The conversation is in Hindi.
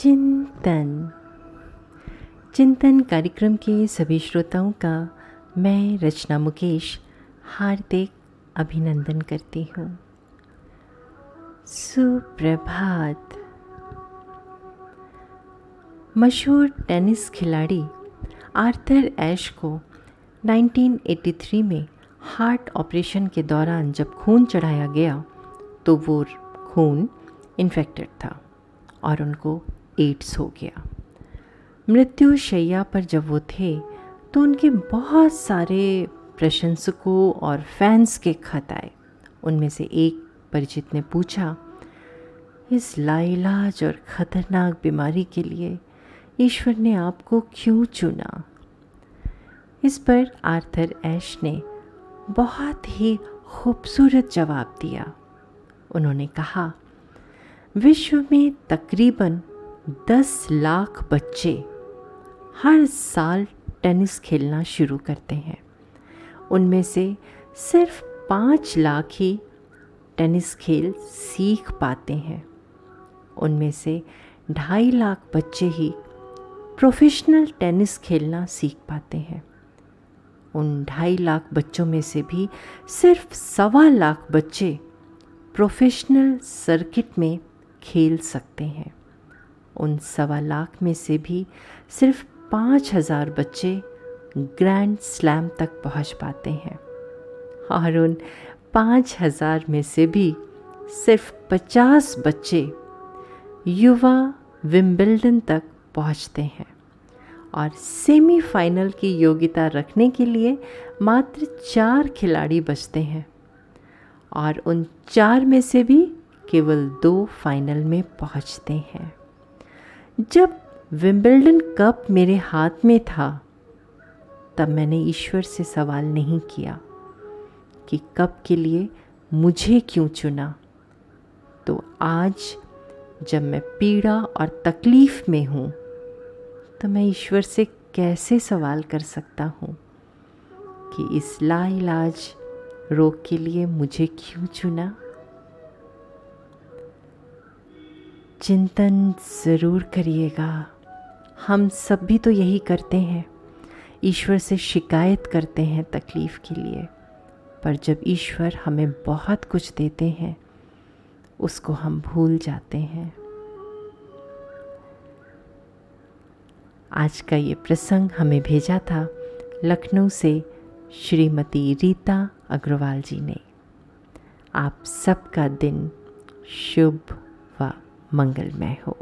चिंतन। चिंतन कार्यक्रम के सभी श्रोताओं का मैं रचना मुकेश हार्दिक अभिनंदन करती हूँ। सुप्रभात। मशहूर टेनिस खिलाड़ी आर्थर एश को 1983 में हार्ट ऑपरेशन के दौरान जब खून चढ़ाया गया तो वो खून इन्फेक्टेड था और उनको एड्स हो गया। मृत्यु शैया पर जब वो थे तो उनके बहुत सारे प्रशंसकों और फैंस के खत आए। उनमें से एक परिचित ने पूछा, इस लाइलाज और ख़तरनाक बीमारी के लिए ईश्वर ने आपको क्यों चुना? इस पर आर्थर ऐश ने बहुत ही खूबसूरत जवाब दिया। उन्होंने कहा, विश्व में तकरीबन 10 लाख बच्चे हर साल टेनिस खेलना शुरू करते हैं। उनमें से सिर्फ़ पाँच लाख ही टेनिस खेल सीख पाते हैं। उनमें से ढाई लाख बच्चे ही प्रोफेशनल टेनिस खेलना सीख पाते हैं। उन ढाई लाख बच्चों में से भी सिर्फ़ सवा लाख बच्चे प्रोफेशनल सर्किट में खेल सकते हैं। उन सवा लाख में से भी सिर्फ़ पाँच हज़ार बच्चे ग्रैंड स्लैम तक पहुँच पाते हैं। और उन पाँच हज़ार में से भी सिर्फ़ पचास बच्चे युवा विम्बल्डन तक पहुँचते हैं। और सेमीफाइनल की योग्यता रखने के लिए मात्र चार खिलाड़ी बचते हैं। और उन चार में से भी केवल दो फाइनल में पहुँचते हैं। जब विम्बल्डन कप मेरे हाथ में था, तब मैंने ईश्वर से सवाल नहीं किया कि कप के लिए मुझे क्यों चुना। तो आज जब मैं पीड़ा और तकलीफ़ में हूँ तो मैं ईश्वर से कैसे सवाल कर सकता हूँ कि इस लाइलाज रोग के लिए मुझे क्यों चुना? चिंतन ज़रूर करिएगा। हम सब भी तो यही करते हैं। ईश्वर से शिकायत करते हैं तकलीफ़ के लिए। पर जब ईश्वर हमें बहुत कुछ देते हैं, उसको हम भूल जाते हैं। आज का ये प्रसंग हमें भेजा था लखनऊ से श्रीमती रीता अग्रवाल जी ने। आप सबका दिन शुभ व मंगलमय हो।